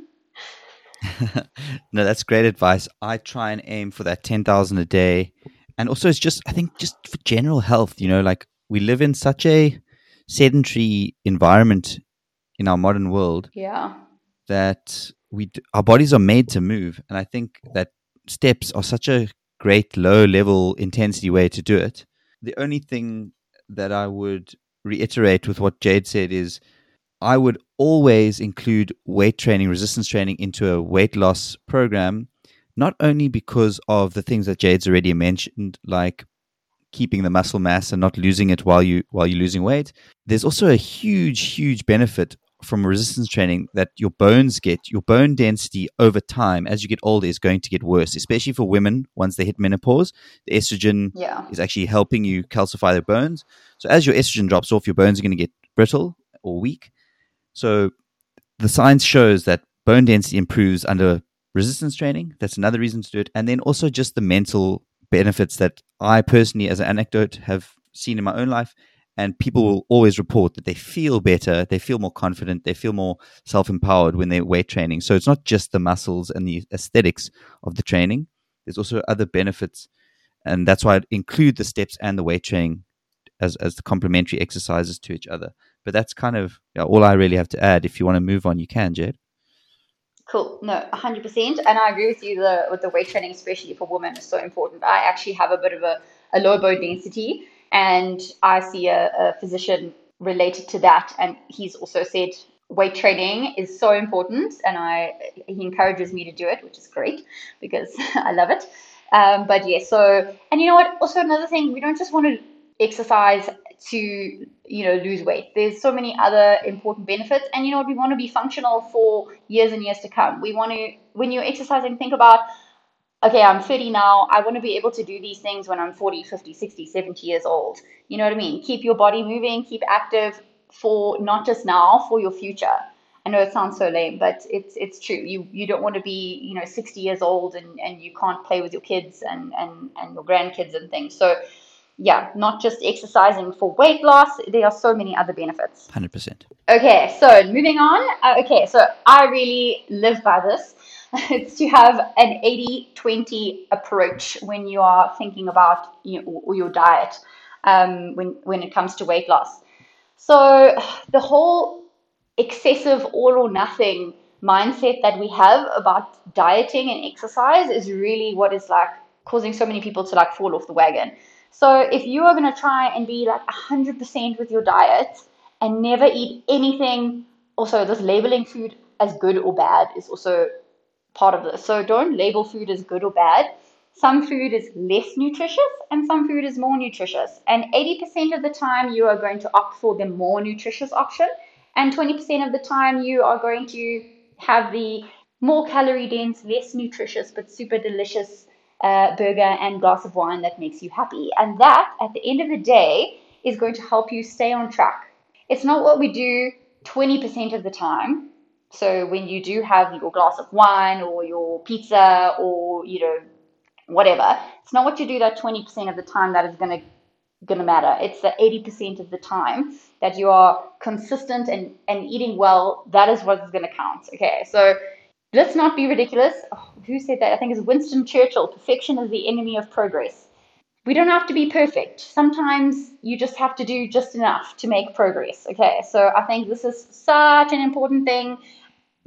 no, that's great advice. I try and aim for that 10,000 a day. And also, it's just, I think, just for general health, you know, like we live in such a sedentary environment in our modern world. Yeah. That we, our bodies are made to move. And I think that steps are such a great low level intensity way to do it. The only thing that I would reiterate with what Jade said is I would always include weight training, resistance training into a weight loss program, not only because of the things that Jade's already mentioned, like keeping the muscle mass and not losing it while you while you're losing weight. There's also a huge, huge benefit from resistance training that your bones get your bone density over time as you get older is going to get worse especially for women once they hit menopause. The estrogen yeah. is actually helping you calcify their bones. So as your estrogen drops off your bones are going to get brittle or weak. So the science shows that bone density improves under resistance training. That's another reason to do it. And then also just the mental benefits that i personally as an anecdote have seen in my own life and people will always report that they feel better, they feel more confident, they feel more self empowered when they're weight training. So it's not just the muscles and the aesthetics of the training, there's also other benefits. And that's why I include the steps and the weight training as, as the complementary exercises to each other. But that's kind of you know, all I really have to add. If you want to move on, you can, Jade. Cool. No, 100%. And I agree with you the, with the weight training, especially for women, is so important. I actually have a bit of a, a low bone density and I see a, a physician related to that, and he's also said weight training is so important, and I he encourages me to do it, which is great because I love it. Um, but yeah, so and you know what? Also another thing, we don't just want to exercise to you know lose weight. There's so many other important benefits, and you know what? We want to be functional for years and years to come. We want to when you're exercising, think about okay, I'm 30 now. I want to be able to do these things when I'm 40, 50, 60, 70 years old. You know what I mean? Keep your body moving, keep active for not just now, for your future. I know it sounds so lame, but it's it's true. You you don't want to be, you know, 60 years old and, and you can't play with your kids and, and, and your grandkids and things. So yeah, not just exercising for weight loss. There are so many other benefits. 100%. Okay, so moving on. Uh, okay, so I really live by this. It's to have an 80 20 approach when you are thinking about you know, your diet um, when, when it comes to weight loss. So, the whole excessive all or nothing mindset that we have about dieting and exercise is really what is like causing so many people to like fall off the wagon. So, if you are going to try and be like 100% with your diet and never eat anything, also, this labeling food as good or bad is also part of this. So don't label food as good or bad. Some food is less nutritious and some food is more nutritious. And 80% of the time, you are going to opt for the more nutritious option. And 20% of the time, you are going to have the more calorie dense, less nutritious, but super delicious uh, burger and glass of wine that makes you happy. And that, at the end of the day, is going to help you stay on track. It's not what we do 20% of the time, so when you do have your glass of wine or your pizza or you know whatever, it's not what you do that 20% of the time that is going to going to matter. It's the 80% of the time that you are consistent and, and eating well. That is what is going to count. Okay, so let's not be ridiculous. Oh, who said that? I think it's Winston Churchill. Perfection is the enemy of progress. We don't have to be perfect. Sometimes you just have to do just enough to make progress. Okay, so I think this is such an important thing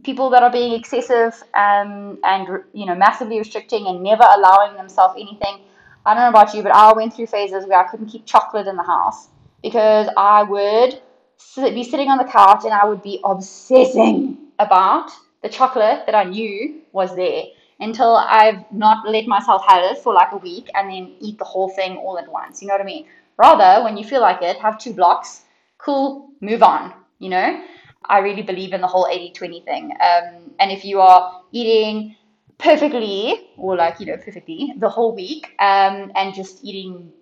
people that are being excessive um, and you know massively restricting and never allowing themselves anything. I don't know about you, but I went through phases where I couldn't keep chocolate in the house because I would be sitting on the couch and I would be obsessing about the chocolate that I knew was there until I've not let myself have it for like a week and then eat the whole thing all at once. You know what I mean? Rather, when you feel like it, have two blocks, cool, move on, you know? I really believe in the whole 80 20 thing. Um, and if you are eating perfectly, or like, you know, perfectly the whole week, um, and just eating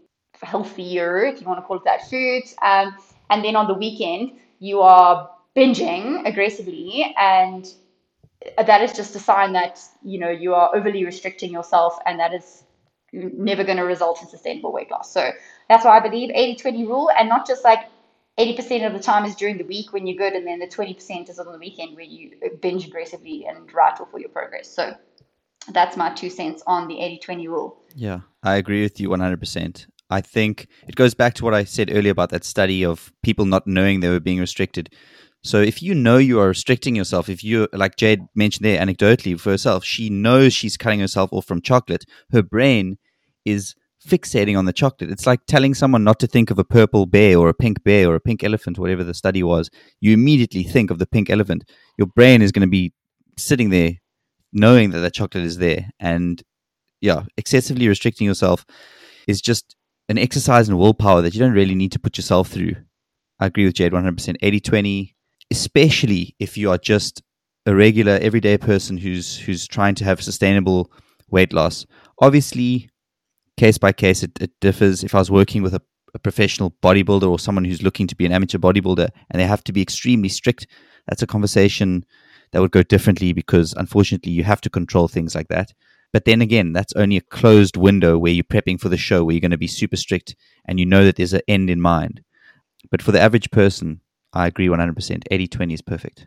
healthier, if you want to call it that, foods, um, and then on the weekend, you are binging aggressively and that is just a sign that you know you are overly restricting yourself and that is never going to result in sustainable weight loss so that's why i believe 80-20 rule and not just like 80% of the time is during the week when you're good and then the 20% is on the weekend where you binge aggressively and write off all your progress so that's my two cents on the 80-20 rule yeah i agree with you 100% I think it goes back to what I said earlier about that study of people not knowing they were being restricted. So if you know you are restricting yourself, if you like Jade mentioned there anecdotally for herself, she knows she's cutting herself off from chocolate. Her brain is fixating on the chocolate. It's like telling someone not to think of a purple bear or a pink bear or a pink elephant, whatever the study was. You immediately think of the pink elephant. Your brain is going to be sitting there knowing that that chocolate is there. And yeah, excessively restricting yourself is just an exercise in willpower that you don't really need to put yourself through. I agree with Jade 100%. 80 20 especially if you are just a regular everyday person who's who's trying to have sustainable weight loss. Obviously, case by case, it, it differs. If I was working with a, a, professional bodybuilder or someone who's looking to be an amateur bodybuilder and they have to be extremely strict, that's a conversation that would go differently because unfortunately you have to control things like that. But then again, that's only a closed window where you're prepping for the show where you're going to be super strict and you know that there's an end in mind. But for the average person, I agree 100%. 80 20 is perfect.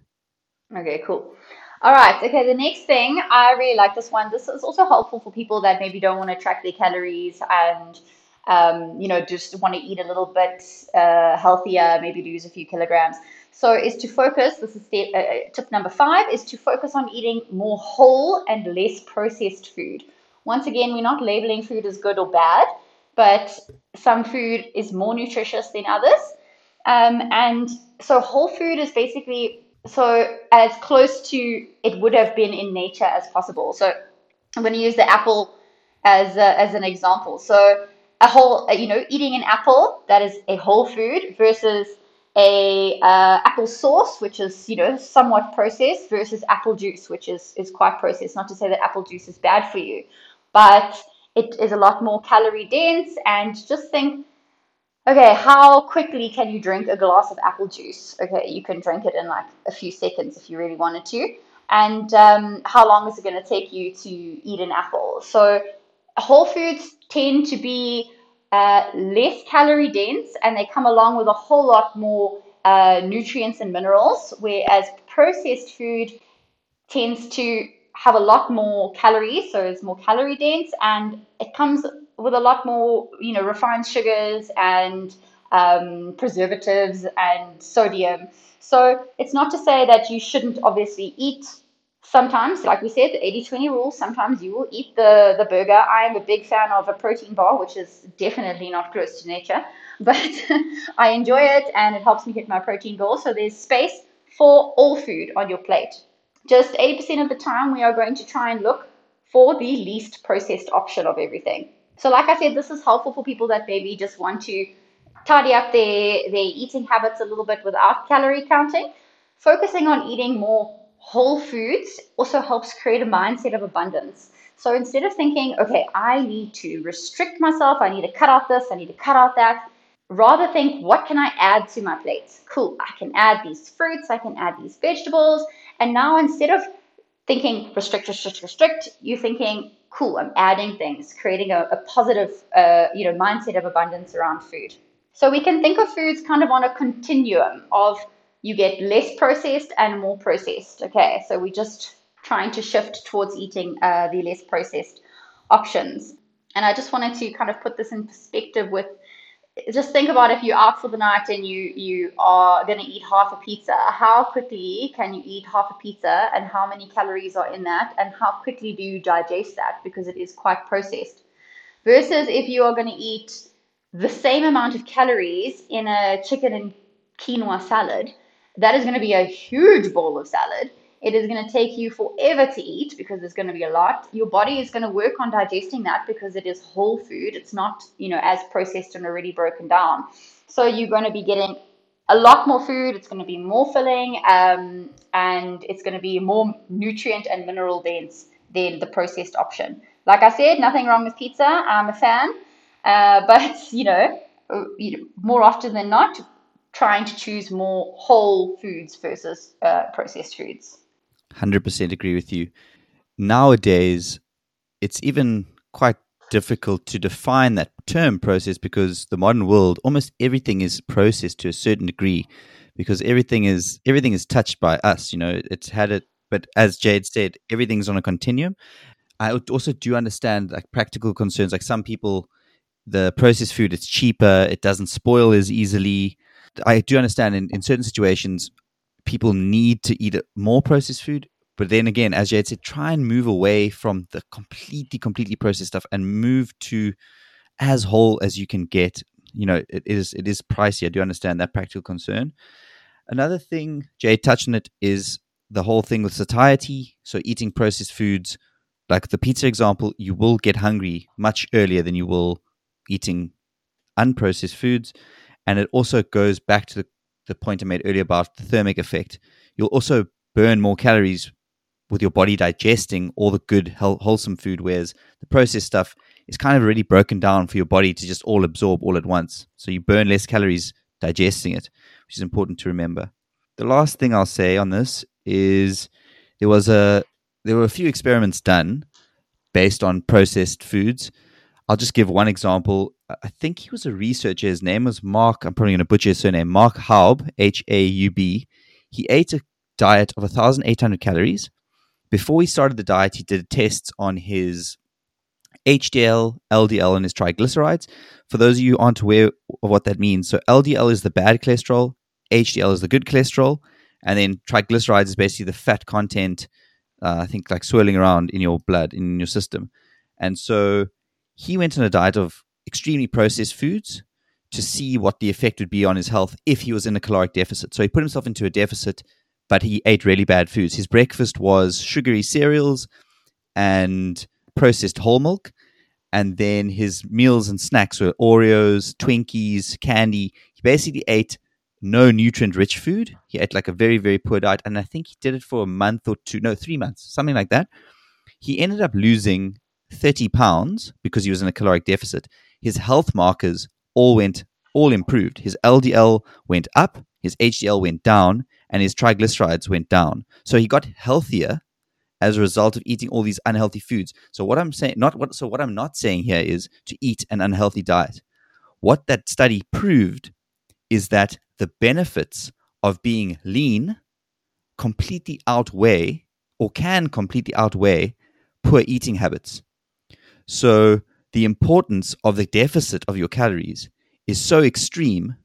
Okay, cool. All right. Okay, the next thing, I really like this one. This is also helpful for people that maybe don't want to track their calories and, um, you know, just want to eat a little bit uh, healthier, maybe lose a few kilograms. So, is to focus, this is step, uh, uh, tip number five, is to focus on eating more whole and less processed food. Once again, we're not labeling food as good or bad, but some food is more nutritious than others. Um, and so whole food is basically so as close to it would have been in nature as possible. So I'm going to use the apple as a, as an example. So a whole, you know, eating an apple that is a whole food versus a uh, apple sauce, which is you know somewhat processed, versus apple juice, which is is quite processed. Not to say that apple juice is bad for you, but it is a lot more calorie dense. And just think Okay, how quickly can you drink a glass of apple juice? Okay, you can drink it in like a few seconds if you really wanted to. And um, how long is it going to take you to eat an apple? So, whole foods tend to be uh, less calorie dense and they come along with a whole lot more uh, nutrients and minerals, whereas processed food tends to have a lot more calories, so it's more calorie dense, and it comes with a lot more, you know, refined sugars and um, preservatives and sodium. So it's not to say that you shouldn't obviously eat sometimes, like we said, the 80 20 rule, sometimes you will eat the, the burger. I am a big fan of a protein bar, which is definitely not close to nature, but I enjoy it and it helps me hit my protein goal. So there's space for all food on your plate. Just 80% of the time, we are going to try and look for the least processed option of everything. So, like I said, this is helpful for people that maybe just want to tidy up their, their eating habits a little bit without calorie counting. Focusing on eating more whole foods also helps create a mindset of abundance. So instead of thinking, okay, I need to restrict myself, I need to cut out this, I need to cut out that, rather think, what can I add to my plate? Cool, I can add these fruits, I can add these vegetables. And now instead of thinking restrict, restrict, restrict, you're thinking, cool, I'm adding things, creating a, a positive, uh, you know, mindset of abundance around food. So we can think of foods kind of on a continuum of you get less processed and more processed. Okay, so we're just trying to shift towards eating uh, the less processed options. And I just wanted to kind of put this in perspective with just think about if you're out for the night and you you are going to eat half a pizza how quickly can you eat half a pizza and how many calories are in that and how quickly do you digest that because it is quite processed. Versus if you are going to eat the same amount of calories in a chicken and quinoa salad that is going to be a huge bowl of salad it is going to take you forever to eat because there's going to be a lot. Your body is going to work on digesting that because it is whole food. It's not, you know, as processed and already broken down. So you're going to be getting a lot more food. It's going to be more filling, um, and it's going to be more nutrient and mineral dense than the processed option. Like I said, nothing wrong with pizza. I'm a fan, uh, but you know, more often than not, trying to choose more whole foods versus uh, processed foods. 100% agree with you. Nowadays, it's even quite difficult to define that term process because the modern world almost everything is processed to a certain degree because everything is everything is touched by us you know it's had it but as jade said everything's on a continuum i also do understand like practical concerns like some people the processed food it's cheaper it doesn't spoil as easily i do understand in, in certain situations people need to eat more processed food but then again, as Jade said, try and move away from the completely, completely processed stuff and move to as whole as you can get. You know, it is it is pricey. I do understand that practical concern. Another thing, Jade touched on it, is the whole thing with satiety. So eating processed foods, like the pizza example, you will get hungry much earlier than you will eating unprocessed foods. And it also goes back to the, the point I made earlier about the thermic effect. You'll also burn more calories with your body digesting all the good, wholesome food, whereas the processed stuff is kind of already broken down for your body to just all absorb all at once. So you burn less calories digesting it, which is important to remember. The last thing I'll say on this is there was a there were a few experiments done based on processed foods. I'll just give one example. I think he was a researcher. His name was Mark. I'm probably going to butcher his surname. Mark Haub, H A U B. He ate a diet of 1,800 calories before he started the diet, he did tests on his HDL, LDL, and his triglycerides. For those of you who aren't aware of what that means, so LDL is the bad cholesterol, HDL is the good cholesterol, and then triglycerides is basically the fat content, uh, I think, like swirling around in your blood, in your system. And so he went on a diet of extremely processed foods to see what the effect would be on his health if he was in a caloric deficit. So he put himself into a deficit but he ate really bad foods. His breakfast was sugary cereals and processed whole milk. And then his meals and snacks were Oreos, Twinkies, candy. He basically ate no nutrient rich food. He ate like a very, very poor diet. And I think he did it for a month or two, no, three months, something like that. He ended up losing 30 pounds because he was in a caloric deficit. His health markers all went, all improved. His LDL went up, his HDL went down, and his triglycerides went down. So he got healthier as a result of eating all these unhealthy foods. So what I'm saying not what so what I'm not saying here is to eat an unhealthy diet. What that study proved is that the benefits of being lean completely outweigh or can completely outweigh poor eating habits. So the importance of the deficit of your calories is so extreme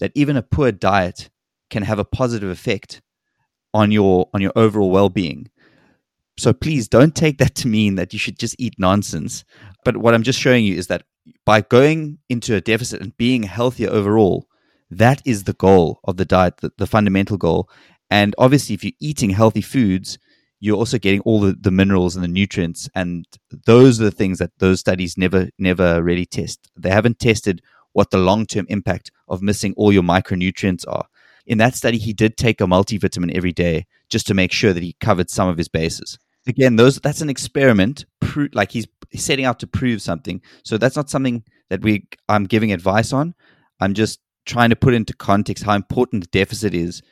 that even a poor diet can have a positive effect on your on your overall well-being. So please don't take that to mean that you should just eat nonsense. But what I'm just showing you is that by going into a deficit and being healthier overall, that is the goal of the diet, the, the fundamental goal. And obviously, if you're eating healthy foods, you're also getting all the, the minerals and the nutrients. And those are the things that those studies never never really test. They haven't tested what the long term impact of missing all your micronutrients are in that study, he did take a multivitamin every day just to make sure that he covered some of his bases. Again, those that's an experiment. Pro- like he's setting out to prove something. So that's not something that we I'm giving advice on. I'm just trying to put into context how important the deficit is.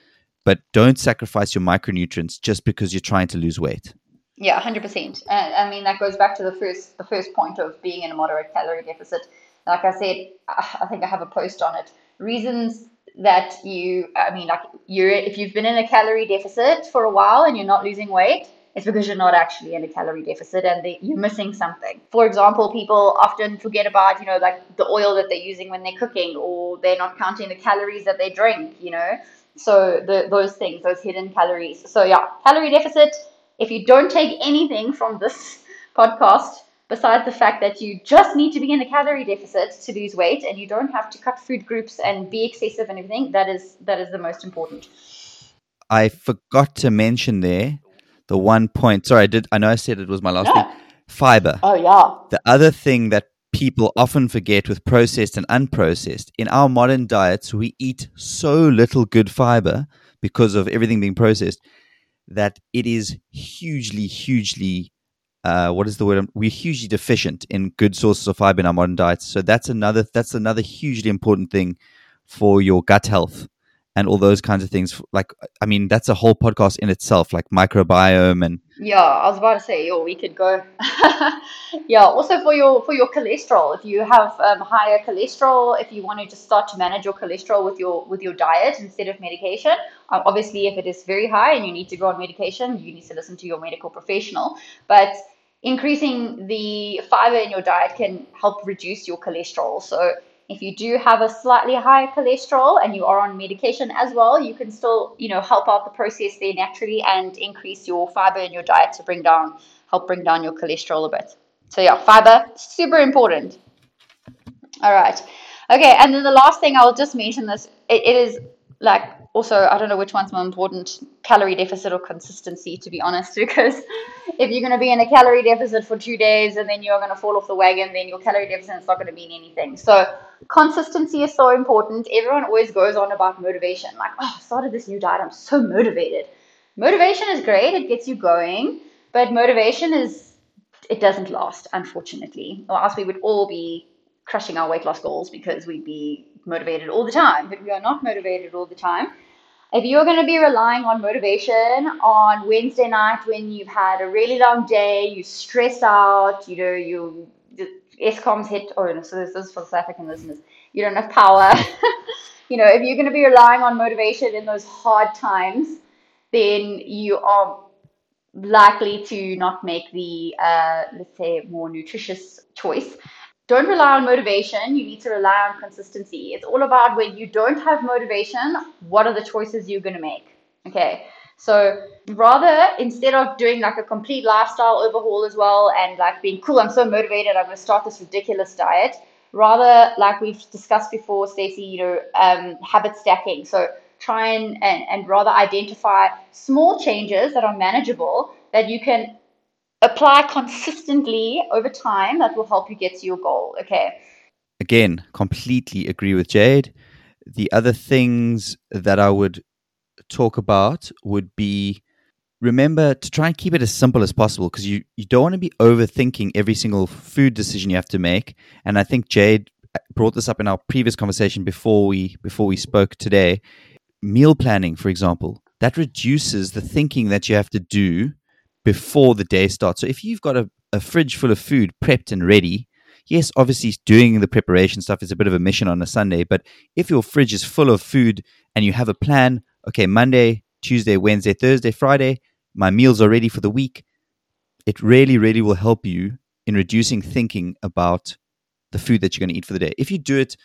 But don't sacrifice your micronutrients just because you're trying to lose weight. Yeah, hundred percent. I mean that goes back to the first the first point of being in a moderate calorie deficit. Like I said, I think I have a post on it. Reasons that you, I mean, like you're, if you've been in a calorie deficit for a while and you're not losing weight, it's because you're not actually in a calorie deficit and they, you're missing something. For example, people often forget about, you know, like the oil that they're using when they're cooking or they're not counting the calories that they drink, you know. So the, those things, those hidden calories. So yeah, calorie deficit. If you don't take anything from this podcast, besides the fact that you just need to be in a calorie deficit to lose weight and you don't have to cut food groups and be excessive and everything, that is that is the most important. I forgot to mention there the one point. Sorry, I did. I know I said it was my last yeah. thing. Fiber. Oh yeah. The other thing that people often forget with processed and unprocessed in our modern diets, we eat so little good fiber because of everything being processed that it is hugely, hugely uh, what is the word? We're hugely deficient in good sources of fiber in our modern diets. So that's another that's another hugely important thing for your gut health. And all those kinds of things. Like, I mean, that's a whole podcast in itself, like microbiome and. Yeah, I was about to say, yo, we could go. yeah, also for your for your cholesterol, if you have um, higher cholesterol, if you want to just start to manage your cholesterol with your with your diet instead of medication. Um, obviously, if it is very high and you need to go on medication, you need to listen to your medical professional. But increasing the fiber in your diet can help reduce your cholesterol. So if you do have a slightly higher cholesterol and you are on medication as well, you can still, you know, help out the process there naturally and increase your fiber in your diet to bring down, help bring down your cholesterol a bit. So yeah, fiber, super important. All right. Okay, and then the last thing I'll just mention this, it, it is like also I don't know which one's more important, calorie deficit or consistency, to be honest, because if you're going to be in a calorie deficit for two days and then you're going to fall off the wagon, then your calorie deficit is not going to mean anything. So consistency is so important. Everyone always goes on about motivation, like, oh, I started this new diet, I'm so motivated. Motivation is great, it gets you going, but motivation is it doesn't last, unfortunately. Or else we would all be crushing our weight loss goals because we'd be motivated all the time, but we are not motivated all the time. If you're going to be relying on motivation on Wednesday night when you've had a really long day, you stress out, you know, you Eskom's hit, or no, so this is for South African listeners, you don't have power. you know, if you're going to be relying on motivation in those hard times, then you are likely to not make the, uh, let's say, more nutritious choice don't rely on motivation. You need to rely on consistency. It's all about when you don't have motivation, what are the choices you're going to make? Okay. So rather, instead of doing like a complete lifestyle overhaul as well and like being cool, I'm so motivated, I'm going to start this ridiculous diet. Rather, like we've discussed before, Stacy, you know, um, habit stacking. So try and, and, and rather identify small changes that are manageable that you can apply consistently over time that will help you get to your goal. Okay. Again, completely agree with Jade. The other things that I would talk about would be remember to try and keep it as simple as possible because you, you don't want to be overthinking every single food decision you have to make. And I think Jade brought this up in our previous conversation before we before we spoke today. Meal planning, for example, that reduces the thinking that you have to do before the day starts. So if you've got a, a fridge full of food prepped and ready, yes, obviously doing the preparation stuff is a bit of a mission on a Sunday, but if your fridge is full of food and you have a plan, okay, Monday, Tuesday, Wednesday, Thursday, Friday, my meals are ready for the week, it really, really will help you in reducing thinking about the food that you're going to eat for the day. If you do it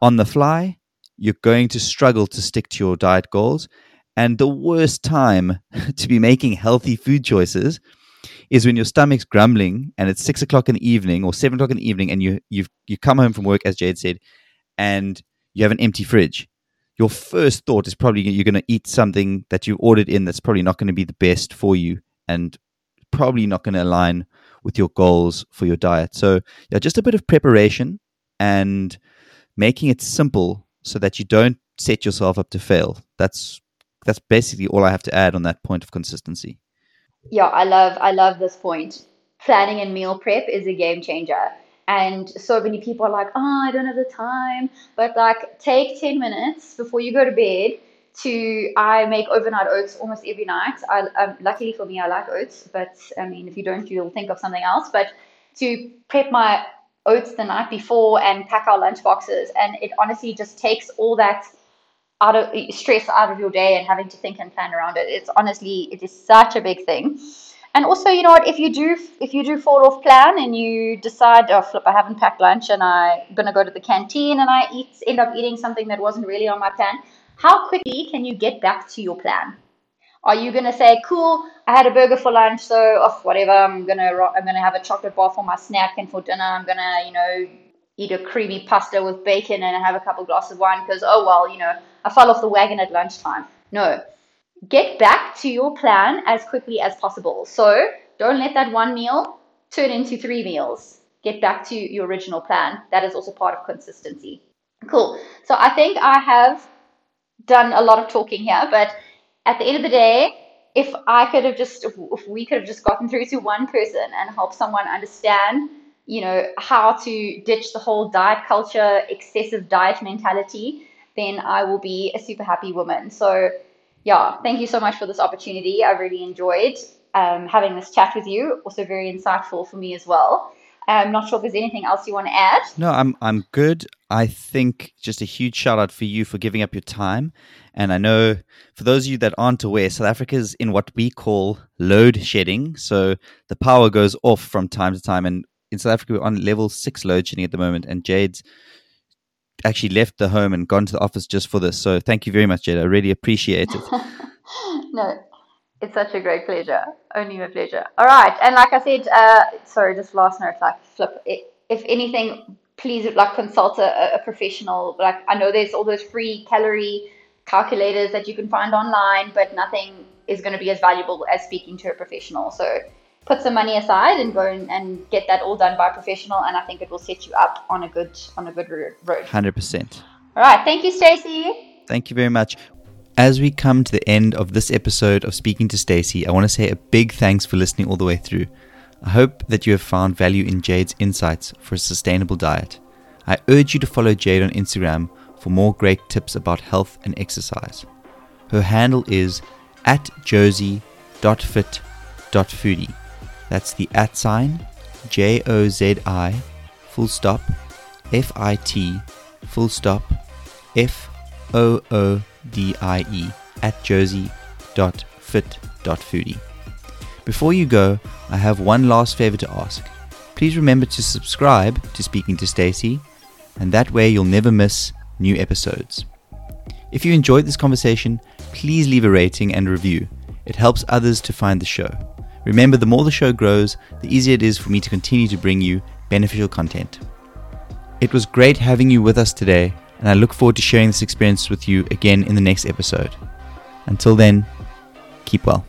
on the fly, you're going to struggle to stick to your diet goals. And the worst time to be making healthy food choices is when your stomach's grumbling and it's six o'clock in the evening or seven o'clock in the evening and you you've you come home from work, as Jade said, and you have an empty fridge. Your first thought is probably you're going to eat something that you ordered in that's probably not going to be the best for you and probably not going to align with your goals for your diet. So, yeah, just a bit of preparation and making it simple so that you don't set yourself up to fail. That's that's basically all I have to add on that point of consistency. Yeah, I love I love this point. Planning and meal prep is a game changer. And so many people are like, oh, I don't have the time. But like, take 10 minutes before you go to bed to, I make overnight oats almost every night. I, um, luckily for me, I like oats, but I mean, if you don't, you'll think of something else. But to prep my oats the night before and pack our lunch boxes. And it honestly just takes all that out of stress out of your day and having to think and plan around it. It's honestly it is such a big thing. And also, you know what, if you do if you do fall off plan and you decide, oh flip, I haven't packed lunch and I'm gonna go to the canteen and I eat end up eating something that wasn't really on my plan, how quickly can you get back to your plan? Are you gonna say, cool, I had a burger for lunch, so oh, whatever, I'm gonna I'm gonna have a chocolate bar for my snack and for dinner I'm gonna, you know, eat a creamy pasta with bacon and have a couple glasses of wine because oh well, you know, I fell off the wagon at lunchtime. No. Get back to your plan as quickly as possible. So don't let that one meal turn into three meals. Get back to your original plan. That is also part of consistency. Cool. So I think I have done a lot of talking here, but at the end of the day, if I could have just, if we could have just gotten through to one person and helped someone understand, you know, how to ditch the whole diet culture, excessive diet mentality, then I will be a super happy woman. So, yeah, thank you so much for this opportunity. I really enjoyed um, having this chat with you. Also, very insightful for me as well. I'm not sure if there's anything else you want to add. No, I'm I'm good. I think just a huge shout out for you for giving up your time. And I know for those of you that aren't aware, South Africa is in what we call load shedding. So the power goes off from time to time. And in South Africa, we're on level six load shedding at the moment. And Jade's actually left the home and gone to the office just for this. So thank you very much, Jade. I really appreciate it. no, it's such a great pleasure. Only my pleasure. All right. And like I said, uh, sorry, just last note, like flip. If anything, please like consult a, a professional. Like I know there's all those free calorie calculators that you can find online, but nothing is going to be as valuable as speaking to a professional. So put some money aside and go and, and get that all done by a professional, and I think it will set you up on a good on a good road. Hundred percent. All right. Thank you, Stacy. Thank you very much. As we come to the end of this episode of Speaking to Stacy, I want to say a big thanks for listening all the way through. I hope that you have found value in Jade's insights for a sustainable diet. I urge you to follow Jade on Instagram for more great tips about health and exercise. Her handle is at jozi.fit.foodie. That's the at sign, J O Z I, full stop, F I T, full stop, F O O D-I-E at jozi.fit.foodie. Before you go, I have one last favor to ask. Please remember to subscribe to Speaking to Stacy, and that way you'll never miss new episodes. If you enjoyed this conversation, please leave a rating and review. It helps others to find the show. Remember, the more the show grows, the easier it is for me to continue to bring you beneficial content. It was great having you with us today, and I look forward to sharing this experience with you again in the next episode. Until then, keep well.